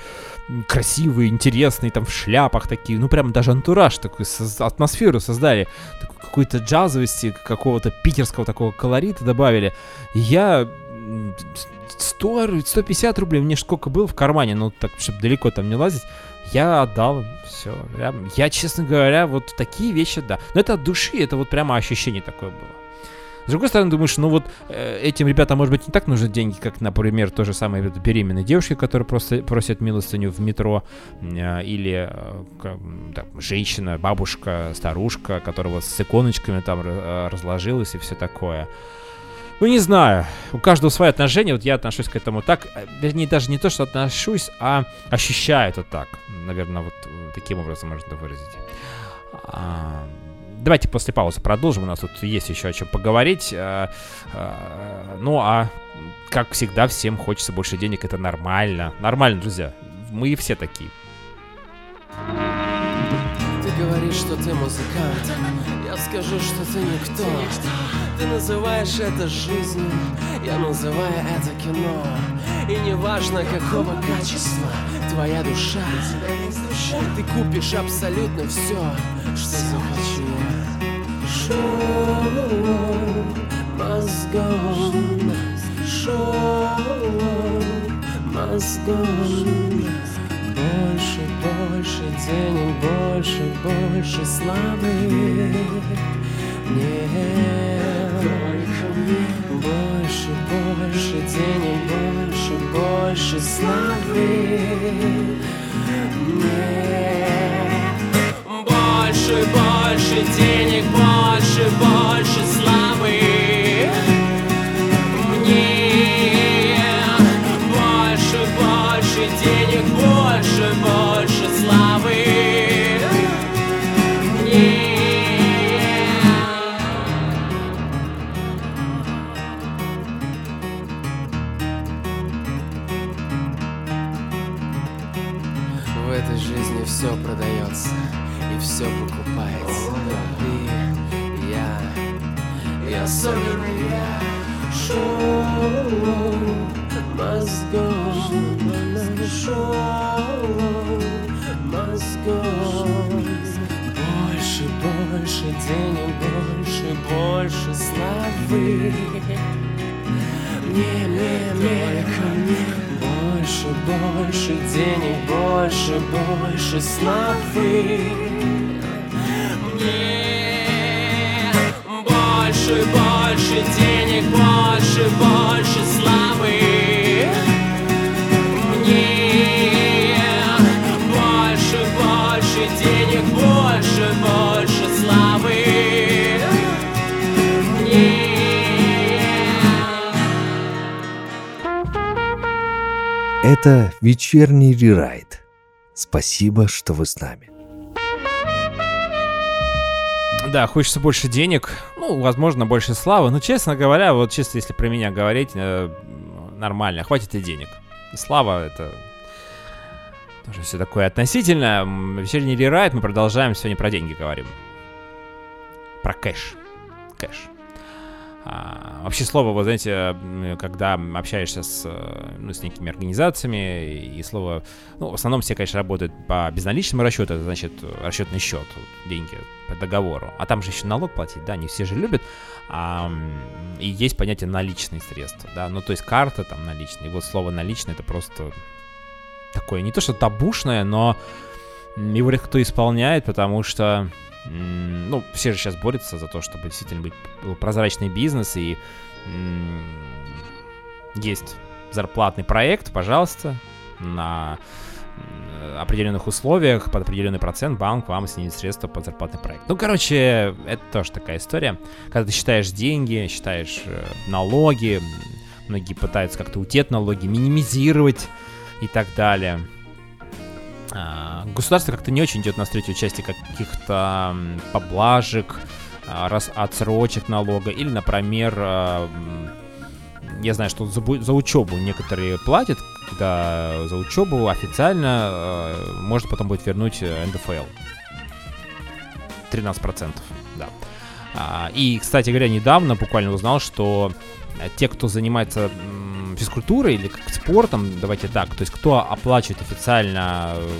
красивые, интересные, там в шляпах такие. Ну, прям даже антураж такой, атмосферу создали. Какой-то джазовости, какого-то питерского такого колорита добавили. Я м, 100, ру- 150 рублей, мне сколько было в кармане, ну, так, чтобы далеко там не лазить, я отдал, все. Я, я, честно говоря, вот такие вещи, да. Но это от души, это вот прямо ощущение такое было. С другой стороны, думаешь, ну вот э, этим ребятам, может быть, не так нужны деньги, как, например, то же самое вот беременной девушке, которая просто просит милостыню в метро, э, или э, там, женщина, бабушка, старушка, которая вот с иконочками там э, разложилась и все такое. Ну, не знаю. У каждого свои отношения. Вот я отношусь к этому так. э, Вернее, даже не то, что отношусь, а ощущаю это так. Наверное, вот э, таким образом можно выразить. А, давайте после паузы продолжим. У нас тут есть еще о чем поговорить. Э, э, ну а как всегда, всем хочется больше денег. Это нормально. Нормально, друзья. Мы все такие. Ты говоришь, что ты музыкант скажу, что ты никто. Ты называешь это жизнью Я называю это кино. И неважно какого качества Твоя душа Ты купишь абсолютно все Что захочу Шоу мозгом Шоу мозгом больше, больше денег, больше, больше славы. Нет, больше, больше денег, больше, больше славы. Нет, больше, больше денег, больше, больше славы. Все продается и все покупается. И я, и особенно я, шоу мозгом, шоу мозгом. Больше, больше денег, больше, больше славы. Не, не, только мне больше, больше денег, больше, больше славы. Мне больше, больше денег, больше, больше славы. Мне Это вечерний рерайт. Спасибо, что вы с нами. Да, хочется больше денег, ну, возможно, больше славы. Но, честно говоря, вот чисто если про меня говорить, э, нормально, хватит и денег. И слава это тоже все такое относительно. Вечерний рерайт, мы продолжаем, сегодня про деньги говорим. Про кэш. Кэш. А, вообще слово, вы знаете, когда общаешься с, э, ну, с некими организациями, и слово, ну, в основном все, конечно, работают по безналичному расчету, это значит расчетный счет, деньги по договору. А там же еще налог платить, да, не все же любят. А, и есть понятие наличные средства, да, ну, то есть карта там наличные. И вот слово наличные это просто такое, не то что табушное, но его редко кто исполняет, потому что ну, все же сейчас борются за то, чтобы действительно быть, прозрачный бизнес, и есть зарплатный проект, пожалуйста, на м, определенных условиях, под определенный процент банк вам снизит средства под зарплатный проект. Ну, короче, это тоже такая история. Когда ты считаешь деньги, считаешь э, налоги, многие пытаются как-то от налоги, минимизировать и так далее. А, Государство как-то не очень идет навстречу части каких-то поблажек, а, раз отсрочек налога, или, например, а, я знаю, что за, за учебу некоторые платят, когда за учебу официально может потом будет вернуть э, НДФЛ. 13%, да. И, кстати говоря, недавно буквально узнал, что э, те, кто занимается физкультурой или как спортом, давайте так, то есть кто оплачивает официально э,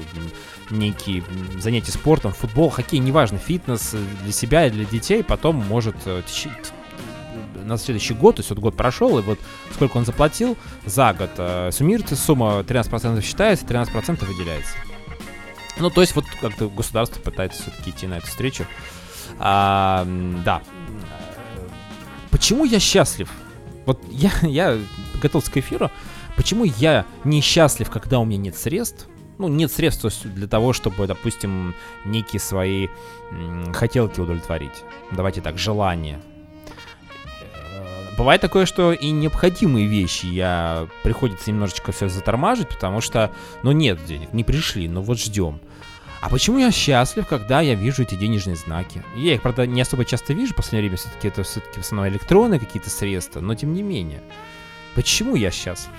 некие занятия спортом, футбол, хоккей, неважно, фитнес э, для себя и для детей, потом может э, т- на следующий год, то есть вот год прошел, и вот сколько он заплатил за год, э, суммируется сумма, 13% считается, 13% выделяется. Ну, то есть вот как-то государство пытается все-таки идти на эту встречу. А, да. Почему я счастлив? Вот я, (laughs) я готовился к эфиру. Почему я не счастлив, когда у меня нет средств? Ну, нет средств для того, чтобы, допустим, некие свои хотелки удовлетворить. Давайте так, желания. Э, Бывает такое, что и необходимые вещи я приходится немножечко все затормаживать, потому что, ну, нет денег, не пришли, ну вот ждем. А почему я счастлив, когда я вижу эти денежные знаки? Я их, правда, не особо часто вижу в последнее время, все-таки это все-таки в основном электронные какие-то средства, но тем не менее. Почему я счастлив?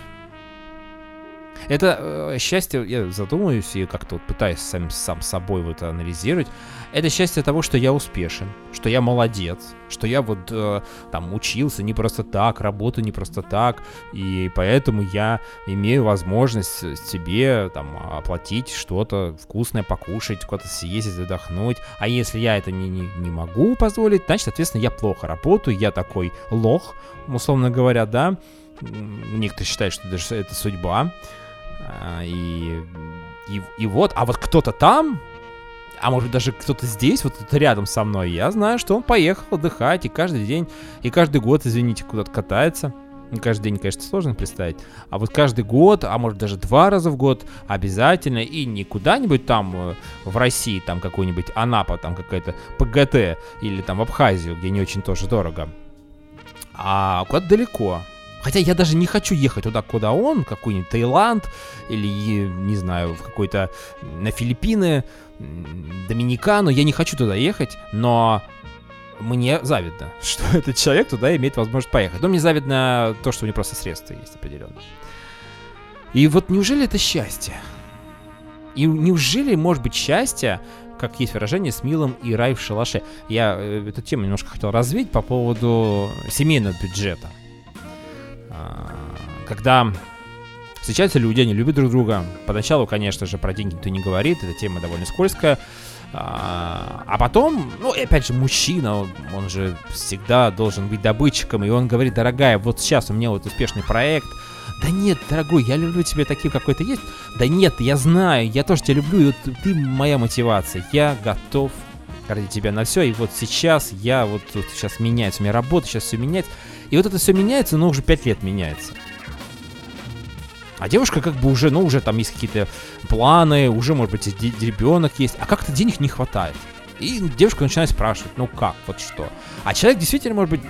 Это э, счастье, я задумываюсь и как-то вот пытаюсь сам, сам собой вот анализировать. Это счастье того, что я успешен, что я молодец, что я вот э, там учился не просто так, работаю не просто так, и поэтому я имею возможность себе там оплатить что-то вкусное, покушать, куда-то съездить, отдохнуть. А если я это не, не, не могу позволить, значит, соответственно, я плохо работаю, я такой лох, условно говоря, да. Некоторые считают, что даже это судьба. А, и, и, и вот, а вот кто-то там, а может даже кто-то здесь, вот тут рядом со мной, я знаю, что он поехал отдыхать и каждый день, и каждый год, извините, куда-то катается. Не каждый день, конечно, сложно представить. А вот каждый год, а может даже два раза в год обязательно. И не куда-нибудь там э, в России, там какой-нибудь Анапа, там какая-то ПГТ. Или там в Абхазию, где не очень тоже дорого. А куда-то далеко. Хотя я даже не хочу ехать туда, куда он, какой-нибудь Таиланд или, не знаю, в какой-то на Филиппины, Доминикану. Я не хочу туда ехать, но мне завидно, (laughs) что этот человек туда имеет возможность поехать. Но мне завидно то, что у него просто средства есть определенно. И вот неужели это счастье? И неужели может быть счастье, как есть выражение, с милым и рай в шалаше? Я э, эту тему немножко хотел развить по поводу семейного бюджета. А, когда встречаются люди, они любят друг друга. Поначалу, конечно же, про деньги никто не говорит, эта тема довольно скользкая. А, а потом, ну, и опять же, мужчина, он, же всегда должен быть добытчиком, и он говорит, дорогая, вот сейчас у меня вот успешный проект, да нет, дорогой, я люблю тебя таким, какой ты есть. Да нет, я знаю, я тоже тебя люблю, и ты моя мотивация. Я готов ради тебя на все, и вот сейчас я вот, вот сейчас меняется, у меня работа, сейчас все меняется. И вот это все меняется, но уже 5 лет меняется. А девушка как бы уже, ну, уже там есть какие-то планы, уже, может быть, ребенок есть, а как-то денег не хватает. И девушка начинает спрашивать, ну как, вот что. А человек действительно, может быть,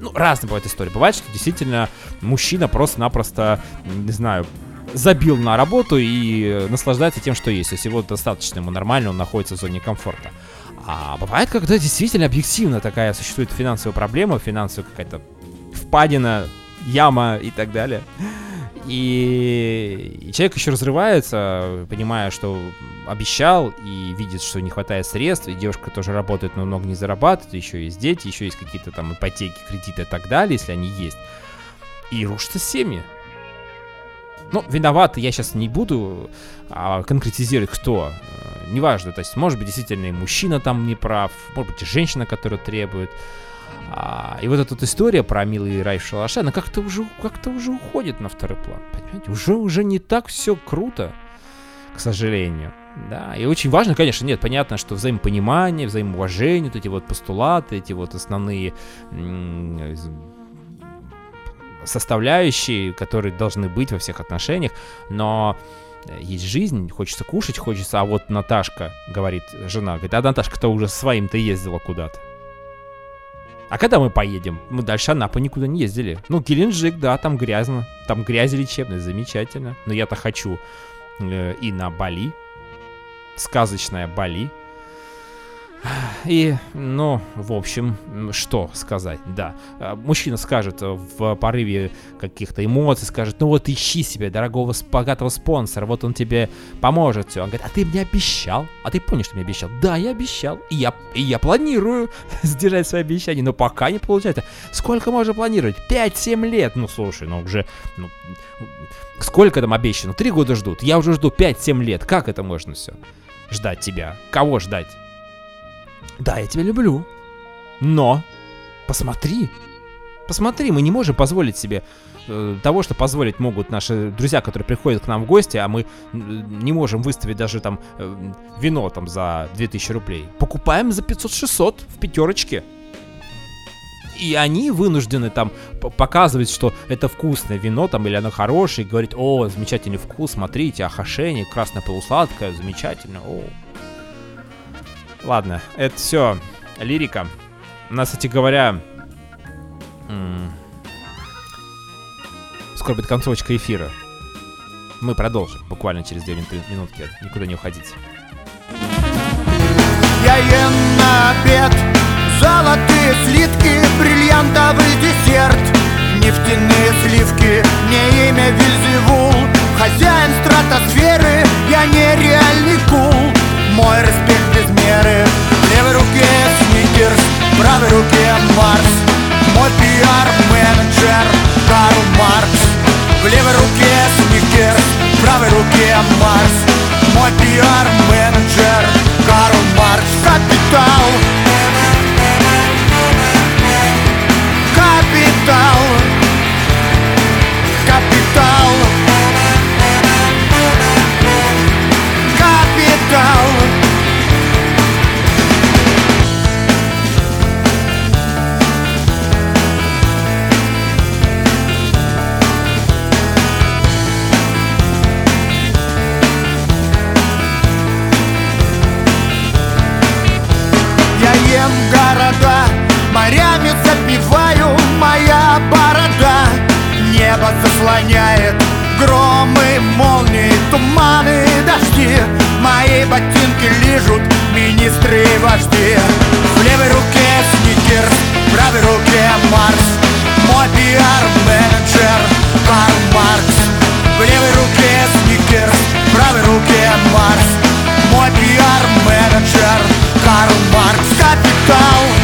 ну, разные бывают истории. Бывает, что действительно мужчина просто-напросто, не знаю, забил на работу и наслаждается тем, что есть. Если его достаточно, ему нормально, он находится в зоне комфорта. А бывает, когда действительно объективно такая существует финансовая проблема, финансовая какая-то впадина, яма и так далее. И, и человек еще разрывается, понимая, что обещал, и видит, что не хватает средств, и девушка тоже работает, но много не зарабатывает, еще есть дети, еще есть какие-то там ипотеки, кредиты и так далее, если они есть. И рушатся семьи. Ну, виноваты я сейчас не буду а, конкретизировать, кто. Э, неважно, то есть, может быть, действительно и мужчина там не прав, может быть, и женщина, которая требует. А, и вот эта вот история про милый рай в шалаше, она как-то уже, как-то уже уходит на второй план. Понимаете? Уже, уже не так все круто, к сожалению. Да, и очень важно, конечно, нет, понятно, что взаимопонимание, взаимоуважение, вот эти вот постулаты, эти вот основные составляющие, которые должны быть во всех отношениях, но есть жизнь, хочется кушать, хочется, а вот Наташка, говорит жена, говорит, а Наташка-то уже своим-то ездила куда-то. А когда мы поедем? Мы дальше Анапа никуда не ездили. Ну, Геленджик, да, там грязно. Там грязь лечебная, замечательно. Но я-то хочу э, и на Бали. Сказочная Бали. И, ну, в общем, что сказать, да. А, мужчина скажет в порыве каких-то эмоций, скажет, ну вот ищи себе дорогого, богатого спонсора, вот он тебе поможет все. Он говорит, а ты мне обещал? А ты помнишь, что мне обещал? Да, я обещал. И я, и я планирую (laughs) сдержать свои обещания, но пока не получается. Сколько можно планировать? 5-7 лет. Ну, слушай, ну уже, ну, сколько там обещано? Три года ждут. Я уже жду 5-7 лет. Как это можно все? Ждать тебя. Кого ждать? Да, я тебя люблю. Но посмотри. Посмотри, мы не можем позволить себе э, того, что позволить могут наши друзья, которые приходят к нам в гости, а мы не можем выставить даже там э, вино там за 2000 рублей. Покупаем за 500-600 в пятерочке. И они вынуждены там показывать, что это вкусное вино, там, или оно хорошее, и говорить, о, замечательный вкус, смотрите, ахашение, красное полусладкое, замечательно, о. Ладно, это все лирика. У нас, кстати говоря, скоро будет концовочка эфира. Мы продолжим буквально через 2 минутки. Никуда не уходите. Я ем на обед золотые слитки, бриллиантовый десерт Нефтяные сливки, мне имя Вильзевул Хозяин стратосферы, я нереальный кул Мой респект без меры. В левой руке сникерс, в правой руке Марс. Мой пиар-менеджер Карл Маркс. В левой руке сникерс, в правой руке Марс. Мой пиар-менеджер Карл Маркс. Капитал ботинки лижут министры и вожди В левой руке сникерс, в правой руке Марс. Мой пиар-менеджер Карл Маркс. В левой руке сникерс, в правой руке Марс. Мой пиар-менеджер Карл Маркс. Капитал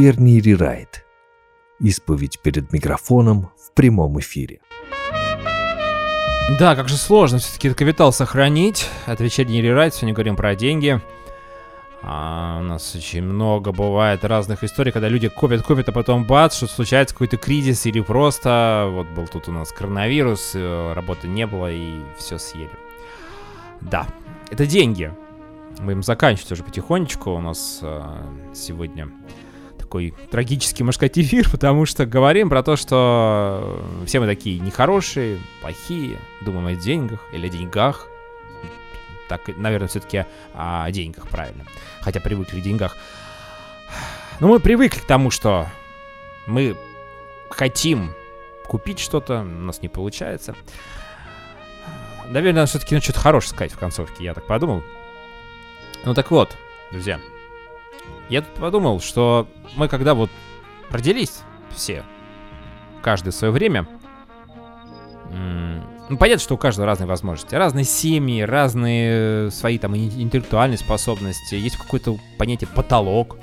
Вечерний рерайт. Исповедь перед микрофоном в прямом эфире. Да, как же сложно все-таки капитал сохранить. От вечерний рерайт, сегодня говорим про деньги. А у нас очень много бывает разных историй, когда люди копят, копят, а потом бац, что случается какой-то кризис или просто вот был тут у нас коронавирус, э, работы не было и все съели. Да, это деньги. Будем заканчивать уже потихонечку. У нас э, сегодня такой трагический мошкатифир, (laughs) потому что говорим про то, что все мы такие нехорошие, плохие, думаем о деньгах или о деньгах. Так, наверное, все-таки о деньгах, правильно. Хотя привыкли к деньгах. Но мы привыкли к тому, что мы хотим купить что-то, у нас не получается. Наверное, все-таки что-то хорошее сказать в концовке, я так подумал. Ну так вот, друзья, я тут подумал, что мы когда вот родились все, каждый свое время, ну, понятно, что у каждого разные возможности, разные семьи, разные э, свои там ин- интеллектуальные способности, есть какое-то понятие потолок,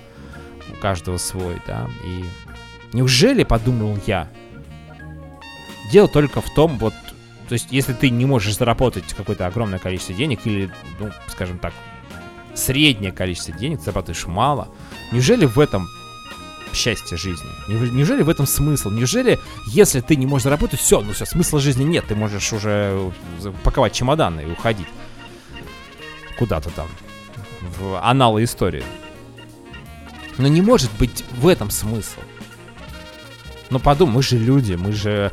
у каждого свой, да, и неужели, подумал я, дело только в том, вот, то есть, если ты не можешь заработать какое-то огромное количество денег или, ну, скажем так, среднее количество денег, ты зарабатываешь мало, неужели в этом счастье жизни? Неужели в этом смысл? Неужели, если ты не можешь заработать, все, ну все, смысла жизни нет, ты можешь уже паковать чемоданы и уходить куда-то там, в аналы истории. Но не может быть в этом смысл. Ну подумай, мы же люди, мы же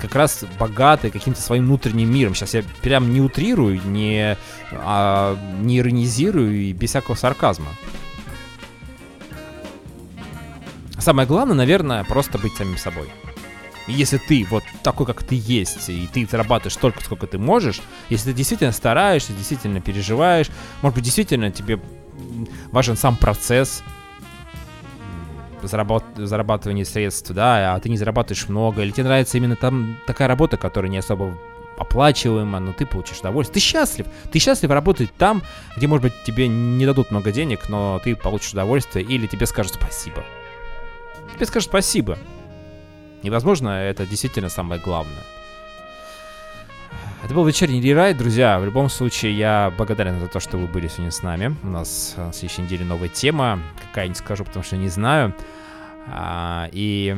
как раз богаты каким-то своим внутренним миром. Сейчас я прям не утрирую, не, а, не иронизирую и без всякого сарказма. Самое главное, наверное, просто быть самим собой. Если ты вот такой, как ты есть, и ты зарабатываешь столько, сколько ты можешь, если ты действительно стараешься, действительно переживаешь, может быть, действительно тебе важен сам процесс м, зарабат- зарабатывания средств, да, а ты не зарабатываешь много, или тебе нравится именно там такая работа, которая не особо оплачиваема, но ты получишь удовольствие. Ты счастлив. Ты счастлив работать там, где, может быть, тебе не дадут много денег, но ты получишь удовольствие, или тебе скажут спасибо. Тебе скажут спасибо. И, возможно, это действительно самое главное. Это был вечерний рерайд, друзья. В любом случае, я благодарен за то, что вы были сегодня с нами. У нас э, на следующей неделе новая тема. Какая, не скажу, потому что не знаю. А, и,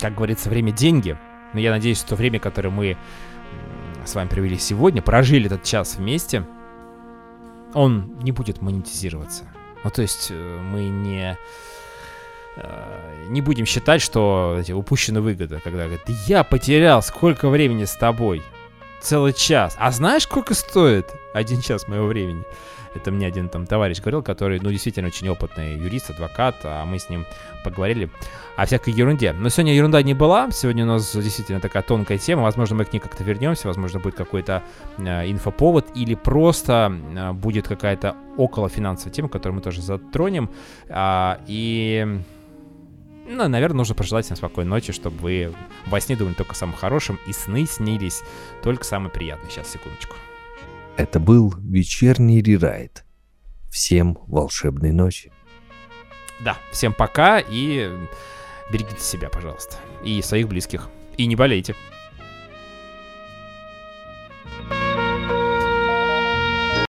как говорится, время — деньги. Но я надеюсь, что время, которое мы с вами провели сегодня, прожили этот час вместе, он не будет монетизироваться. Ну, то есть э, мы не э, не будем считать, что эти упущена выгода, когда говорят, «Да я потерял сколько времени с тобой, целый час. А знаешь, сколько стоит один час моего времени? Это мне один там товарищ говорил, который, ну, действительно очень опытный юрист, адвокат, а мы с ним поговорили о всякой ерунде. Но сегодня ерунда не была, сегодня у нас действительно такая тонкая тема, возможно, мы к ней как-то вернемся, возможно, будет какой-то э, инфоповод или просто э, будет какая-то около финансовая тема, которую мы тоже затронем. А, и ну, наверное, нужно пожелать всем спокойной ночи, чтобы вы во сне думали только о самом хорошем, и сны снились только самые приятные. Сейчас, секундочку. Это был вечерний рерайд. Всем волшебной ночи. Да, всем пока и берегите себя, пожалуйста. И своих близких. И не болейте.